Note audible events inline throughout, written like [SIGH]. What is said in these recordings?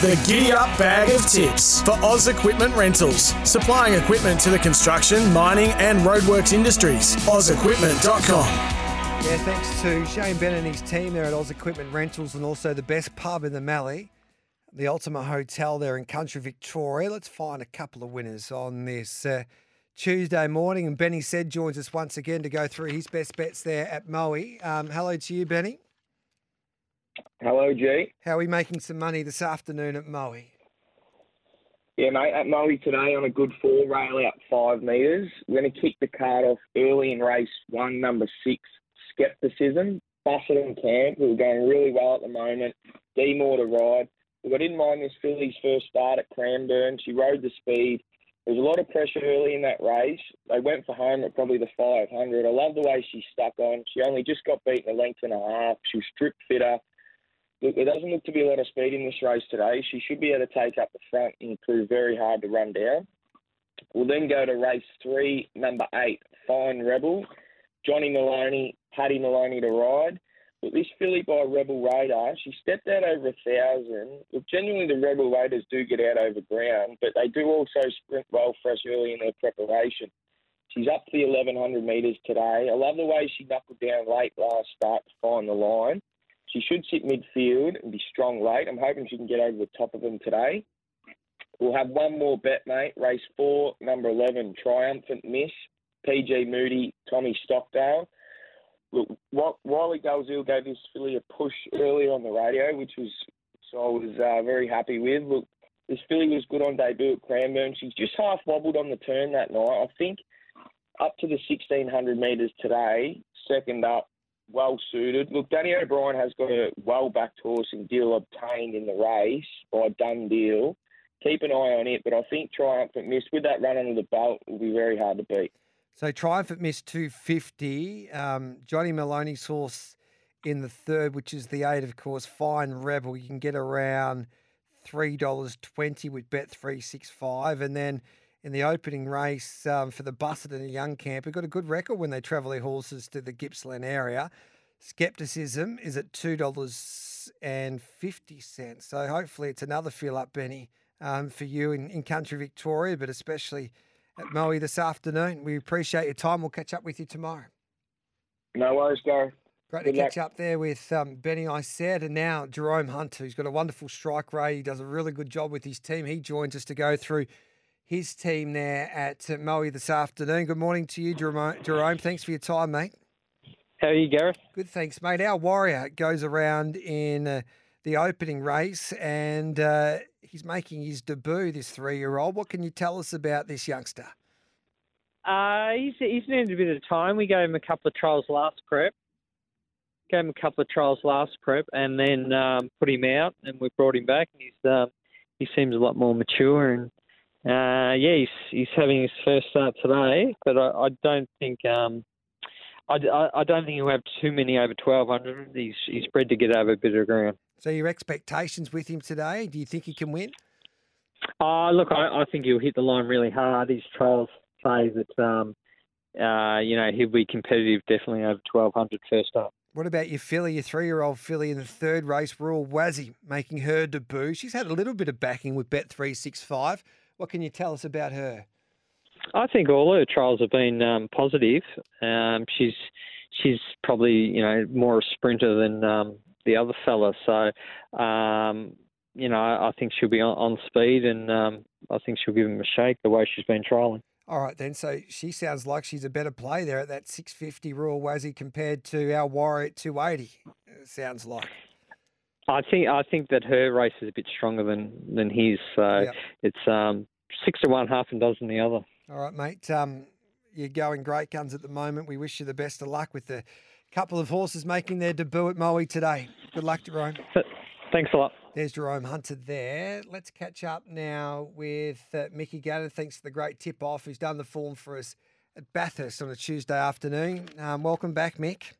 The Giddy Up Bag of Tips for Oz Equipment Rentals. Supplying equipment to the construction, mining, and roadworks industries. OzEquipment.com. Yeah, thanks to Shane Bennett and his team there at Oz Equipment Rentals and also the best pub in the Mallee, the Ultima Hotel there in country Victoria. Let's find a couple of winners on this uh, Tuesday morning. And Benny said joins us once again to go through his best bets there at Moe. Um, hello to you, Benny. Hello, G. How are we making some money this afternoon at Moe? Yeah, mate, at Moe today on a good four rail out five metres. We're going to kick the card off early in race one, number six, Skepticism. Bassett and Camp, who are going really well at the moment. D more to ride. Look, I didn't mind this filly's first start at Cranbourne. She rode the speed. There was a lot of pressure early in that race. They went for home at probably the 500. I love the way she stuck on. She only just got beaten a length and a half. She was strip fitter. There doesn't look to be a lot of speed in this race today. She should be able to take up the front and prove very hard to run down. We'll then go to race three, number eight, Fine Rebel. Johnny Maloney, Paddy Maloney to ride. But this filly by Rebel Radar, she stepped out over a thousand. Look, genuinely, the Rebel Raiders do get out over ground, but they do also sprint well us early in their preparation. She's up to the 1100 metres today. I love the way she knuckled down late last start to find the line. She should sit midfield and be strong late. I'm hoping she can get over the top of them today. We'll have one more bet, mate. Race four, number 11, Triumphant Miss. PG Moody, Tommy Stockdale. Look, Wiley Galzil gave this filly a push earlier on the radio, which was so I was uh, very happy with. Look, this filly was good on debut at Cranbourne. She's just half wobbled on the turn that night. I think up to the 1600 metres today, second up, well suited. Look, Danny O'Brien has got a well backed horse in deal obtained in the race by Done Deal. Keep an eye on it, but I think Triumphant Miss with that run under the belt will be very hard to beat. So Triumphant Miss 250. Um, Johnny Maloney's horse in the third, which is the eight, of course, Fine Rebel. You can get around $3.20 with Bet 365. And then in the opening race um, for the Busset and the Young Camp, who got a good record when they travel their horses to the Gippsland area. Skepticism is at $2.50. So hopefully it's another fill up, Benny, um, for you in, in country Victoria, but especially at Moe this afternoon. We appreciate your time. We'll catch up with you tomorrow. No worries, Gary. Great Good to catch luck. up there with um, Benny I said, and now Jerome Hunter, who's got a wonderful strike rate. He does a really good job with his team. He joins us to go through his team there at Moe this afternoon. Good morning to you, Jerome. Thanks for your time, mate. How are you, Gareth? Good, thanks, mate. Our warrior goes around in uh, the opening race and uh, he's making his debut, this three year old. What can you tell us about this youngster? Uh, he's, he's needed a bit of time. We gave him a couple of trials last prep. Gave him a couple of trials last prep and then um, put him out and we brought him back. And he's, um, he seems a lot more mature and uh, yeah, he's, he's having his first start today, but I, I don't think um, I, I, don't think he'll have too many over twelve hundred. He's he's bred to get over a bit of ground. So your expectations with him today? Do you think he can win? Uh, look, I, I think he'll hit the line really hard. His trials say that um, uh, you know he'll be competitive, definitely over twelve hundred first up. What about your filly, your three-year-old filly in the third race, Royal Wazzy, making her debut? She's had a little bit of backing with Bet three six five. What can you tell us about her? I think all her trials have been um, positive. Um, she's she's probably you know more a sprinter than um, the other fella, so um, you know I think she'll be on, on speed, and um, I think she'll give him a shake the way she's been trialing. All right, then. So she sounds like she's a better play there at that 650 Royal Wazzy compared to our Warrior at 280. sounds like. I think I think that her race is a bit stronger than than his. So yep. it's um, six to one, half a dozen the other. All right, mate. Um, you're going great guns at the moment. We wish you the best of luck with the couple of horses making their debut at Moe today. Good luck, Jerome. Thanks a lot. There's Jerome Hunter there. Let's catch up now with uh, Mickey Gannon. Thanks for the great tip off. Who's done the form for us at Bathurst on a Tuesday afternoon. Um, welcome back, Mick.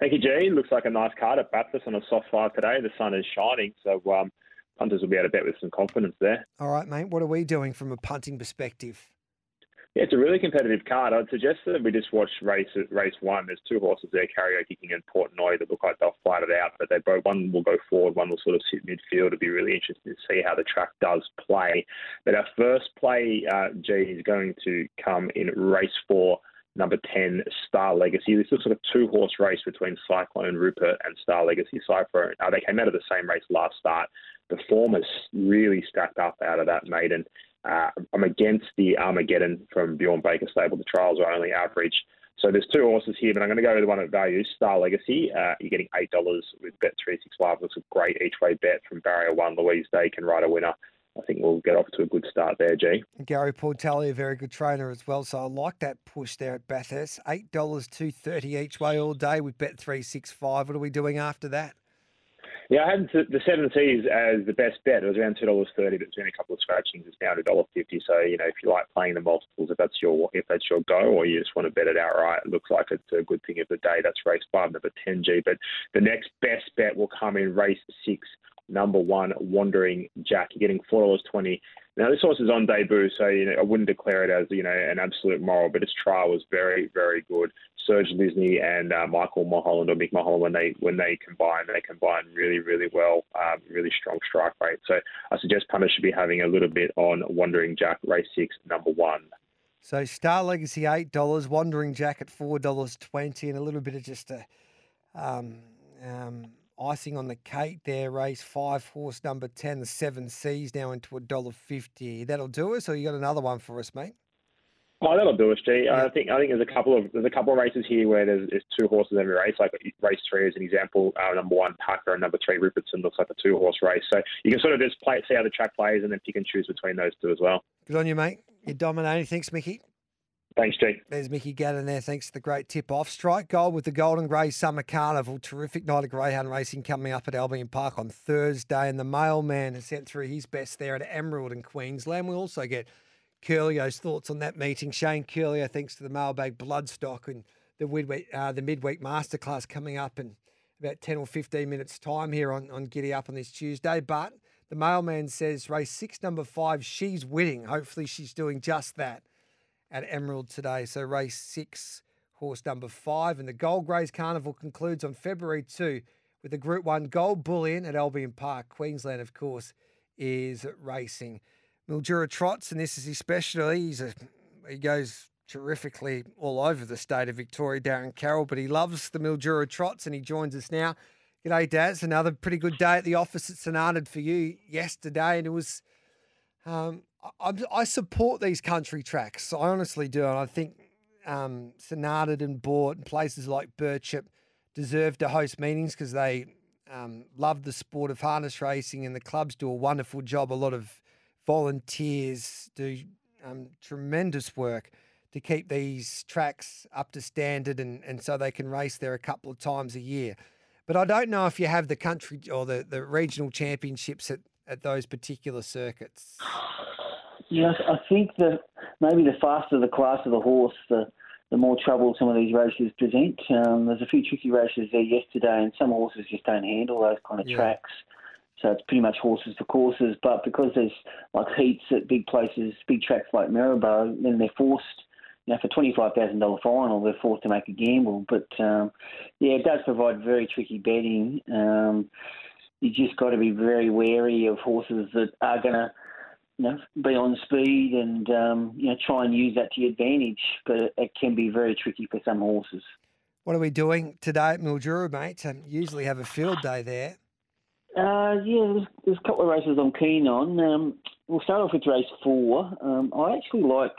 Thank you, G. Looks like a nice card at Bathurst on a soft five today. The sun is shining, so um, punters will be able to bet with some confidence there. All right, mate. What are we doing from a punting perspective? Yeah, it's a really competitive card. I'd suggest that we just watch race race one. There's two horses there, Karaoke King and Portnoy, that look like they'll fight it out, but they both one will go forward, one will sort of sit midfield. It'll be really interesting to see how the track does play. But our first play, uh, G, is going to come in race four number 10, Star Legacy. This is sort of two horse race between Cyclone Rupert and Star Legacy Cypher. Uh, they came out of the same race last start. The form has really stacked up out of that maiden. Uh, I'm against the Armageddon from Bjorn Baker Stable. The trials are only average. So there's two horses here, but I'm going to go with the one at value, Star Legacy. Uh, you're getting $8 with Bet365. Looks a great each way bet from Barrier 1. Louise Day can ride a winner. I think we'll get off to a good start there, G. Gary Portelli, a very good trainer as well. So I like that push there at Bathurst. $8, two thirty each way all day with Bet365. What are we doing after that? Yeah, I had the seven T's as the best bet. It was around two dollars thirty, but it's been a couple of scratchings. It's now to dollar fifty. So you know, if you like playing the multiples, if that's your if that's your go, or you just want to bet it outright, it looks like it's a good thing of the day. That's race five, number ten G. But the next best bet will come in race six, number one, Wandering Jack. You're getting four dollars twenty. Now this horse is on debut, so you know I wouldn't declare it as you know an absolute moral, but its trial was very, very good. Serg Lisnyy and uh, Michael Mulholland or Mick Mulholland when they when they combine, they combine really, really well. Um, really strong strike rate. So I suggest punters should be having a little bit on Wandering Jack, race six, number one. So Star Legacy eight dollars, Wandering Jack at four dollars twenty, and a little bit of just a um, um, icing on the cake there. Race five, horse number ten, the Seven Seas now into a dollar fifty. That'll do us. Or you got another one for us, mate? Oh, that'll do us, G. Yeah. I think I think there's a couple of there's a couple of races here where there's, there's two horses every race. Like race three is an example. Uh, number one, Tucker, and number three, Rupertson looks like a two horse race. So you can sort of just play see how the track plays and then pick and choose between those two as well. Good on you, mate. You're dominating. Thanks, Mickey. Thanks, G. There's Mickey Gannon there. Thanks for the great tip off. Strike gold with the Golden Grey Summer Carnival. Terrific night of greyhound racing coming up at Albion Park on Thursday. And the mailman has sent through his best there at Emerald in Queensland. We also get Curlio's thoughts on that meeting. Shane Curlio, thanks to the mailbag bloodstock and the midweek, uh, the midweek masterclass coming up in about 10 or 15 minutes' time here on, on Giddy Up on this Tuesday. But the mailman says race six, number five, she's winning. Hopefully, she's doing just that at Emerald today. So, race six, horse number five. And the Gold Greys Carnival concludes on February 2 with the Group 1 Gold Bullion at Albion Park. Queensland, of course, is racing. Mildura trots, and this is especially, he's a, he goes terrifically all over the state of Victoria, Darren Carroll, but he loves the Mildura trots and he joins us now. G'day, Daz. Another pretty good day at the office at St for you yesterday, and it was. Um, I, I, support these country tracks. I honestly do, and I think um, St and Boort and places like Birchip deserve to host meetings because they um, love the sport of harness racing, and the clubs do a wonderful job. A lot of volunteers do um, tremendous work to keep these tracks up to standard and, and so they can race there a couple of times a year. But I don't know if you have the country or the, the regional championships at, at those particular circuits. Yes, I think that maybe the faster the class of the horse, the the more trouble some of these races present. Um, there's a few tricky races there yesterday, and some horses just don't handle those kind of yeah. tracks. So it's pretty much horses for courses. But because there's like heats at big places, big tracks like Maryborough, then they're forced, you know, for $25,000 final, they're forced to make a gamble. But um, yeah, it does provide very tricky betting. Um, you just got to be very wary of horses that are going to, you know, be on speed and um, you know try and use that to your advantage. But it can be very tricky for some horses. What are we doing today at Mildura, mate? Um, usually have a field day there. Uh, yeah, there's, there's, a couple of races I'm keen on. Um, we'll start off with race four. Um, I actually like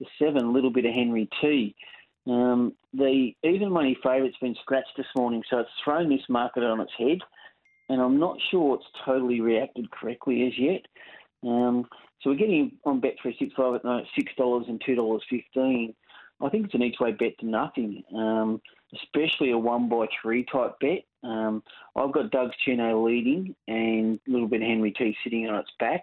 the seven, a little bit of Henry T. Um, the even money favourite's been scratched this morning, so it's thrown this market on its head, and I'm not sure it's totally reacted correctly as yet. Um, so we're getting on Bet365 at six dollars and two dollars fifteen. I think it's an each way bet to nothing, um, especially a one by three type bet. Um, I've got Doug Chino leading and a little bit of Henry T sitting on its back.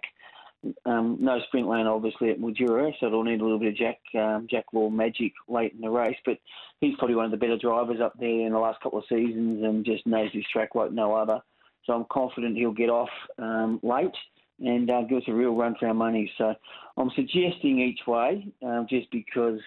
Um, no sprint lane, obviously, at Mildura, so it'll need a little bit of Jack um, Jack Law magic late in the race. But he's probably one of the better drivers up there in the last couple of seasons and just knows this track like no other. So I'm confident he'll get off um, late and uh, give us a real run for our money. So I'm suggesting each way um, just because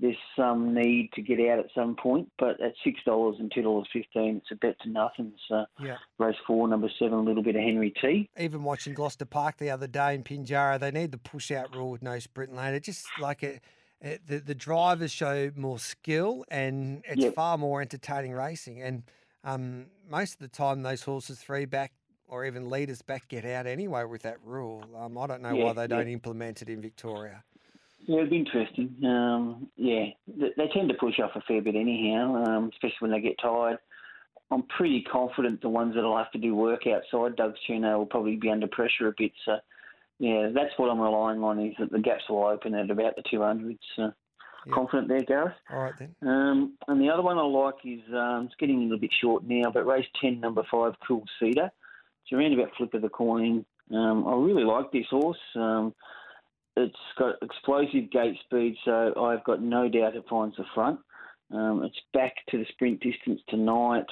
there's some need to get out at some point, but at six dollars and two dollars fifteen, it's a bet to nothing. So Yeah. race four, number seven, a little bit of Henry T. Even watching Gloucester Park the other day in Pinjarra, they need the push out rule with no sprint lane. It just like it, it the, the drivers show more skill and it's Yep. far more entertaining racing. And um, most of the time, those horses three back or even leaders back get out anyway with that rule. Um, I don't know Yeah, why they yeah. don't implement it in Victoria. Yeah, it'd be interesting. Um, yeah, they, they tend to push off a fair bit anyhow, um, especially when they get tired. I'm pretty confident the ones that'll have to do work outside Doug's Tuno will probably be under pressure a bit. So, yeah, that's what I'm relying on is that the gaps will open at about the 200s. So, Yeah. confident there, Gareth. All right then. Um, and the other one I like is um, it's getting a little bit short now, but race 10, number five, Cool Cedar. It's around about flip of the coin. Um, I really like this horse. Um, it's got explosive gate speed, so I've got no doubt it finds the front. Um, it's back to the sprint distance tonight.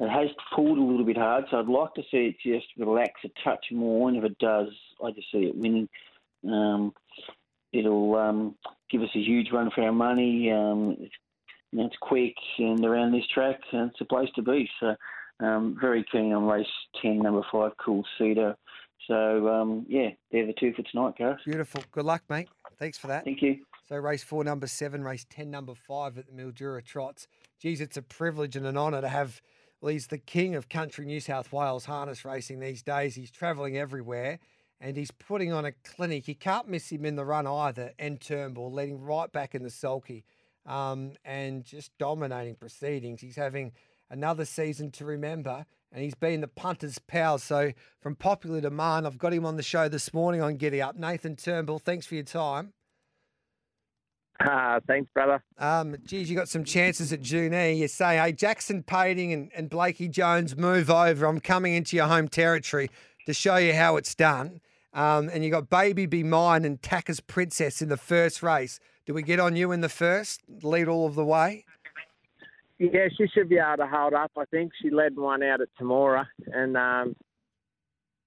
It has pulled a little bit hard, so I'd like to see it just relax a touch more. And if it does, I just see it winning. Um, it'll um, give us a huge run for our money. Um, it's, you know, it's quick and around this track, and it's a place to be. So, um, very keen on race 10, number five, Cool Cedar. So, um, yeah, they're the two for tonight, Gareth. Beautiful. Good luck, mate. Thanks for that. Thank you. So race four, number seven, race ten, number five at the Mildura Trots. Geez, it's a privilege and an honour to have. Well, he's the king of country New South Wales harness racing these days. He's travelling everywhere, and he's putting on a clinic. You can't miss him in the run either. And Turnbull leading right back in the sulky, um, and just dominating proceedings. He's having another season to remember, and he's been the punter's pal. So from popular demand, I've got him on the show this morning on Giddy Up. Nathan Turnbull, thanks for your time. Ah, thanks, brother. Um, geez, you got some chances at June E. You say, hey, Jackson Painting and, and Blakey Jones, move over. I'm coming into your home territory to show you how it's done. Um, and you got Baby Be Mine and Tacker's Princess in the first race. Do we get on you in the first? Lead all of the way? Yeah, she should be able to hold up. I think she led one out at Temora, and um,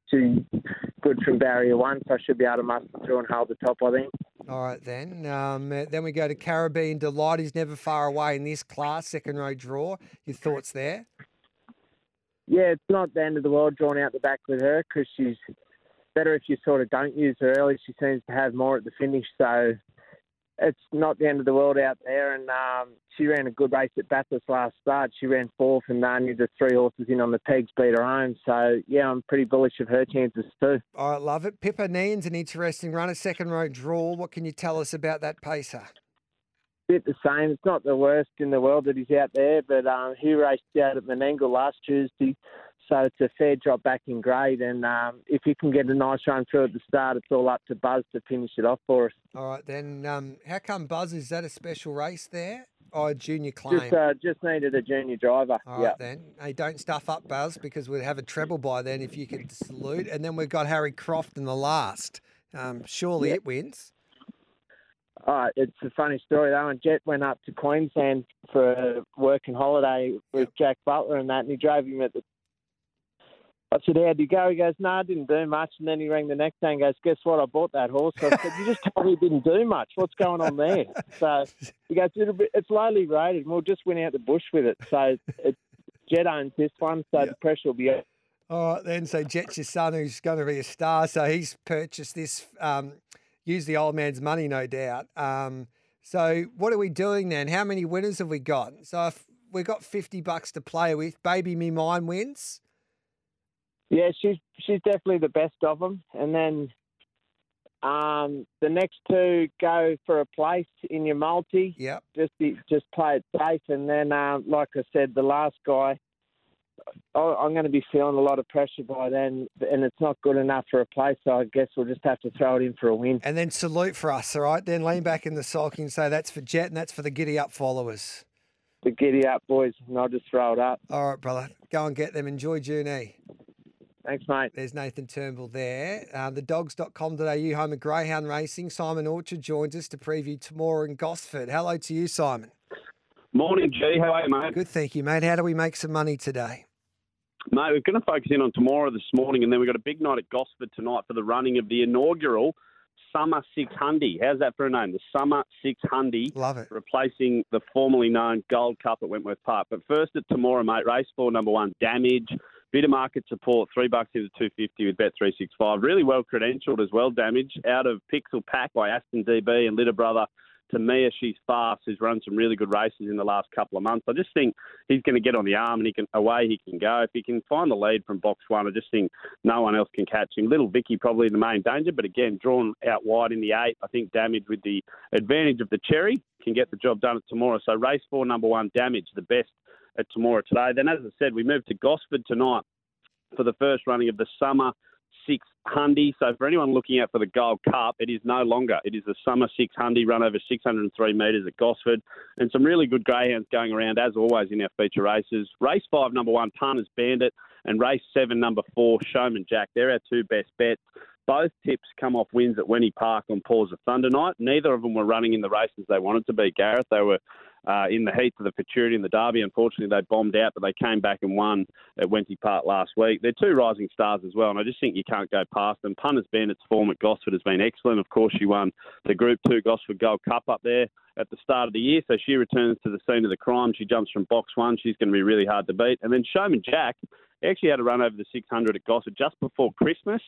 she good from barrier one, so I should be able to muster through and hold the top. I think. All right, then. Um, uh, then we go to Caribbean Delight. He's never far away in this class, second row draw. Your thoughts there? Yeah, it's not the end of the world drawn out the back with her because she's better if you sort of don't use her early. She seems to have more at the finish, so it's not the end of the world out there. And um, she ran a good race at Bathurst last start. She ran fourth, and uh, the three horses in on the pegs beat her home. So yeah, I'm pretty bullish of her chances too. I love it. Pippa Nean's an interesting runner, second row draw. What can you tell us about that pacer? bit the same. It's not the worst in the world that he's out there, but um, he raced out at Menangle last Tuesday, so it's a fair drop back in grade. And um, if you can get a nice run through at the start, it's all up to Buzz to finish it off for us. All right, then. Um, how come Buzz? Is that a special race there? Oh, a junior claim. Just uh, just needed a junior driver. All yeah. then. Hey, don't stuff up, Buzz, because we'd have a treble by then if you could salute. And then we've got Harry Croft in the last. Um, surely Yep. it wins. All right, it's a funny story though. And Jet went up to Queensland for a working holiday with Jack Butler and that, and he drove him at the. I said, "How'd you go?" He goes, "No, I didn't do much." And then he rang the next day and goes, "Guess what? I bought that horse." I said, "You just [LAUGHS] told me you didn't do much. What's going on there?" So he goes, "It'll be, "It's lowly rated, and we'll just went out the bush with it." So it, Jet owns this one, so the pressure will be. All right, then. So Jet's your son, who's going to be a star. So he's purchased this. Um, use the old man's money, no doubt. Um, so what are we doing then? How many winners have we got? So if we've got fifty bucks to play with, Baby Me Mine wins. Yeah, she's she's definitely the best of them. And then um, the next two go for a place in your multi. Yep. Just be, just play it safe. And then, um, like I said, the last guy, I'm going to be feeling a lot of pressure by then, and it's not good enough for a place. So I guess we'll just have to throw it in for a win. And then salute for us, all right? Then lean back in the sulky and say that's for Jet and that's for the giddy up followers. The giddy up boys, and I'll just throw it up. All right, brother. Go and get them. Enjoy June Thanks, mate. There's Nathan Turnbull there. Uh, the dogs.com.au home of Greyhound Racing. Simon Orchard joins us to preview tomorrow in Gosford. Hello to you, Simon. Morning, G. How are you, mate? Good, thank you, mate. How do we make some money today? Mate, we're going to focus in on tomorrow this morning, and then we've got a big night at Gosford tonight for the running of the inaugural Summer 600. How's that for a name? The Summer 600. Love it. Replacing the formerly known Gold Cup at Wentworth Park. But first at tomorrow, mate, race four, number one, Damage. Bit of market support, three bucks into 250 with Bet365. Really well credentialed as well, Damage. Out of Pixel Pack by Aston Dee Bee and Litter Brother to Mia, she's fast, who's run some really good races in the last couple of months. I just think he's going to get on the arm and he can away he can go. If he can find the lead from box one, I just think no one else can catch him. Little Vicky probably the main danger, but again, drawn out wide in the eight, I think damage with the advantage of the cherry can get the job done at tomorrow. So race four, number one, damage, the best at tomorrow today. Then, as I said, we move to Gosford tonight for the first running of the summer six hundy. So for anyone looking out for the Gold Cup, it is no longer. It is the summer six hundy run over 603 metres at Gosford, and some really good greyhounds going around as always in our feature races. Race five, number one, Punters Bandit, and race seven, number four, Showman Jack. They're our two best bets. Both tips come off wins at Wenty Park on Paws of Thunder night. Neither of them were running in the races they wanted to be, Gareth. They were uh, in the heat of the Futurity and the Derby. Unfortunately, they bombed out, but they came back and won at Wenty Park last week. They're two rising stars as well, and I just think you can't go past them. Punters Bandit's form at Gosford has been excellent. Of course, she won the Group 2 Gosford Gold Cup up there at the start of the year, so she returns to the scene of the crime. She jumps from box one. She's going to be really hard to beat. And then Showman Jack actually had a run over the 600 at Gosford just before Christmas.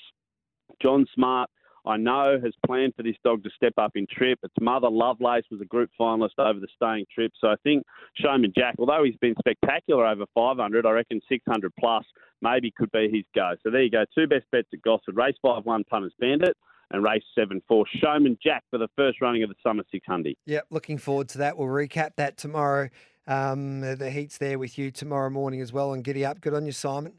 John Smart, I know, has planned for this dog to step up in trip. Its mother, Lovelace, was a group finalist over the staying trip. So I think Showman Jack, although he's been spectacular over 500, I reckon 600 plus maybe could be his go. So there you go. Two best bets at Gosford. Race 5 1 Punters Bandit and race 7 4 Showman Jack for the first running of the Summer 600. Yep, looking forward to that. We'll recap that tomorrow. Um, the heat's there with you tomorrow morning as well. And giddy up. Good on you, Simon.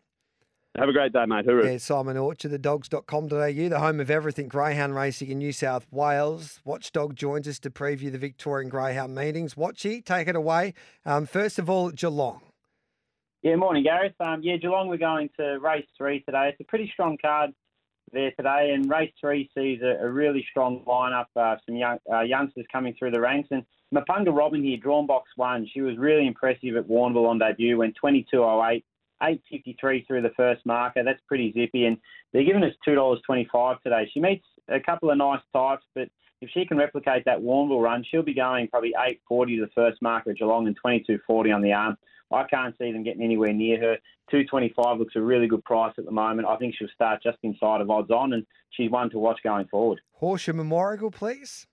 Have a great day, mate. Hooroo. Yeah, Simon Orchard, the dogs.com.au, the home of everything greyhound racing in New South Wales. Watchdog joins us to preview the Victorian Greyhound meetings. Watchy, take it away. Um, first of all, Geelong. Yeah, morning, Gareth. Um, yeah, Geelong, we're going to race three today. It's a pretty strong card there today, and race three sees a, a really strong lineup. Uh, some young uh, youngsters coming through the ranks, and Mapunga Robin here, drawn box one. She was really impressive at Warrnambool on debut, went 22.08. 8.53 through the first marker. That's pretty zippy, and they're giving us $2.25 today. She meets a couple of nice types, but if she can replicate that Warrnambool run, she'll be going probably 8.40 to the first marker at Geelong and 22.40 on the arm. I can't see them getting anywhere near her. 225 looks a really good price at the moment. I think she'll start just inside of odds on, and she's one to watch going forward. Horsham and Warragul, please.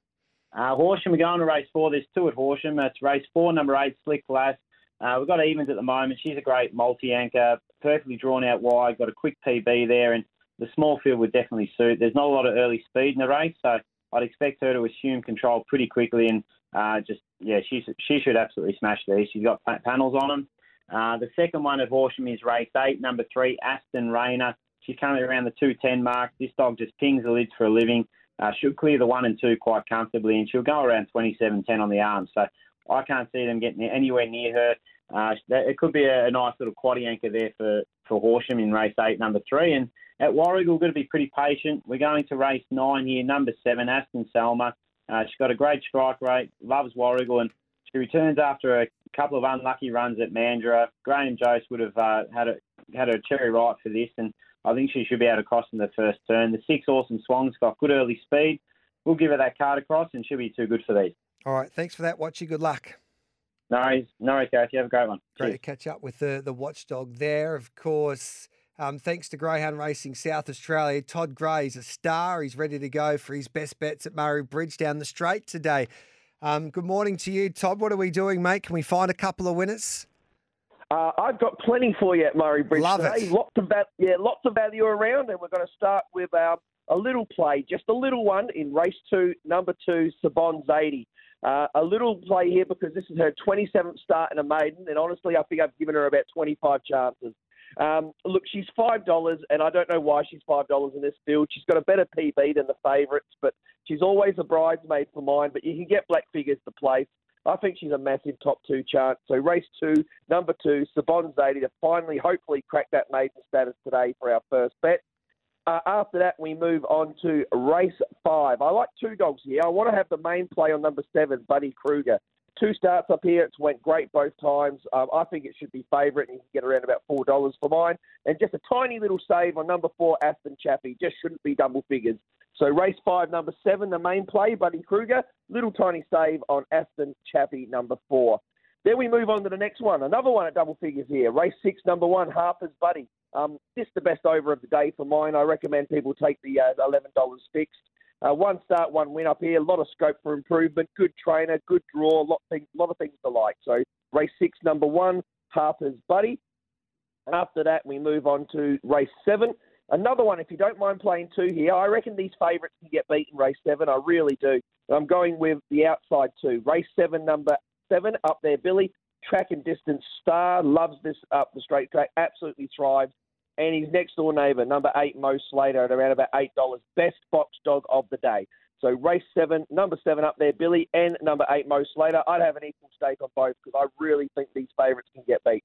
Uh, Horsham, we're going to race four. There's two at Horsham. That's race four, number eight, Slick Glass. Uh, we've got Evans at the moment. She's a great multi-anchor, perfectly drawn out wide, got a quick PB there, and the small field would definitely suit. There's not a lot of early speed in the race, so I'd expect her to assume control pretty quickly and uh, just, yeah, she, she should absolutely smash these. She's got panels on them. Uh, the second one at Horsham is race eight, number three, Aston Rayner. She's currently around the 210 mark. This dog just pings the lids for a living. Uh, she'll clear the one and two quite comfortably, and she'll go around 27.10 on the arm. So I can't see them getting anywhere near her. Uh, it could be a, nice little quaddy anchor there for, for Horsham in race eight, number three. And at Warragul, we're going to be pretty patient. We're going to race nine here, number seven, Aston Selma. Uh, she's got a great strike rate, loves Warragul, and she returns after a couple of unlucky runs at Mandurah. Graham Jost would have uh, had a had a cherry right for this, and I think she should be able to cross in the first turn. The six Awesome Swang's got good early speed. We'll give her that card across, and she'll be too good for these. All right, thanks for that, Watchy. Good luck. No worries, no worries, guys. You have a great one. Great Cheers. to catch up with the, the watchdog there. Of course, um, thanks to Greyhound Racing South Australia, Todd Gray is a star. He's ready to go for his best bets at Murray Bridge down the straight today. Um, good morning to you, Todd. What are we doing, mate? Can we find a couple of winners? Uh, I've got plenty for you at Murray Bridge Love today. it. Lots of va- yeah, lots of value around, and we're going to start with um, a little play, just a little one in race two, number two, Sabon Zadie. Uh, a little play here because this is her 27th start in a maiden, and honestly, I think I've given her about 25 chances. Um, look, she's five dollars, and I don't know why she's five dollars in this field. She's got a better PB than the favourites, but she's always a bridesmaid for mine. But you can get black figures to place. I think she's a massive top two chance. So race two, number two, Sabon Zadie to finally, hopefully, crack that maiden status today for our first bet. Uh, after that, we move on to race five. I like two dogs here. I want to have the main play on number seven, Buddy Kruger. Two starts up here. It's went great both times. Um, I think it should be favourite, and you can get around about four dollars for mine. And just a tiny little save on number four, Aston Chappie. Just shouldn't be double figures. So race five, number seven, the main play, Buddy Kruger. Little tiny save on Aston Chappie, number four. Then we move on to the next one. Another one at double figures here. Race six, number one, Harper's Buddy. Um, this is the best over of the day for mine. I recommend people take the uh, $11 fixed. Uh, one start, one win up here. A lot of scope for improvement. Good trainer, good draw. A lot, things, lot of things to like. So race six, number one, Harper's Buddy. After that, we move on to race seven. Another one, if you don't mind playing two here, I reckon these favourites can get beaten race seven. I really do. I'm going with the outside two. Race seven, number seven, up there, Billy. Track and distance star, loves this up the straight track, absolutely thrives and his next door neighbour, number eight, Mo Slater, at around about $8. Best box dog of the day. So race seven, number seven up there, Billy, and number eight, Mo Slater. I'd have an equal stake on both because I really think these favourites can get beat.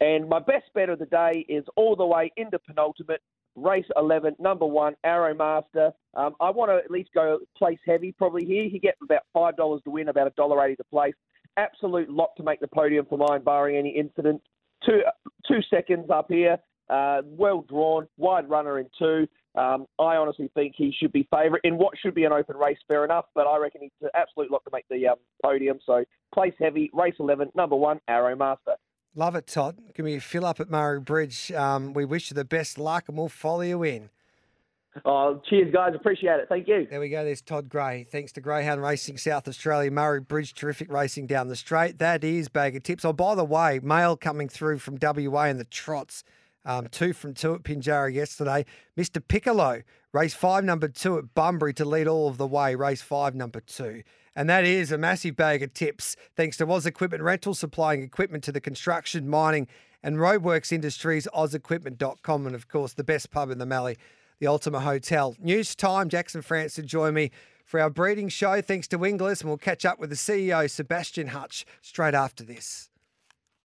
And my best bet of the day is all the way into penultimate, race 11, number one, Arrow Master. Um, I want to at least go place heavy probably here. He gets about $5 to win, about $1.80 to place. Absolute lock to make the podium for mine, barring any incident. Two, two seconds up here. Uh, well drawn, wide runner in two. Um, I honestly think he should be favourite in what should be an open race, fair enough, but I reckon he's an absolute lot to make the um, podium. So place heavy, race 11, number one, Arrow Master. Love it, Todd. Give me a fill up at Murray Bridge. Um, we wish you the best luck and we'll follow you in. Oh, cheers, guys. Appreciate it. Thank you. There we go. There's Todd Gray. Thanks to Greyhound Racing South Australia, Murray Bridge, terrific racing down the straight. That is Bag of Tips. Oh, by the way, mail coming through from WA in the trots. Um, two from two at Pinjarra yesterday. Mr. Piccolo, race five, number two at Bunbury to lead all of the way, race five, number two. And that is a massive bag of tips thanks to Oz Equipment Rental, supplying equipment to the construction, mining, and roadworks industries, ozequipment.com, and of course, the best pub in the Mallee, the Ultima Hotel. News time, Jackson France to join me for our breeding show. Thanks to Inglis, and we'll catch up with the CEO, Sebastian Hutch, straight after this.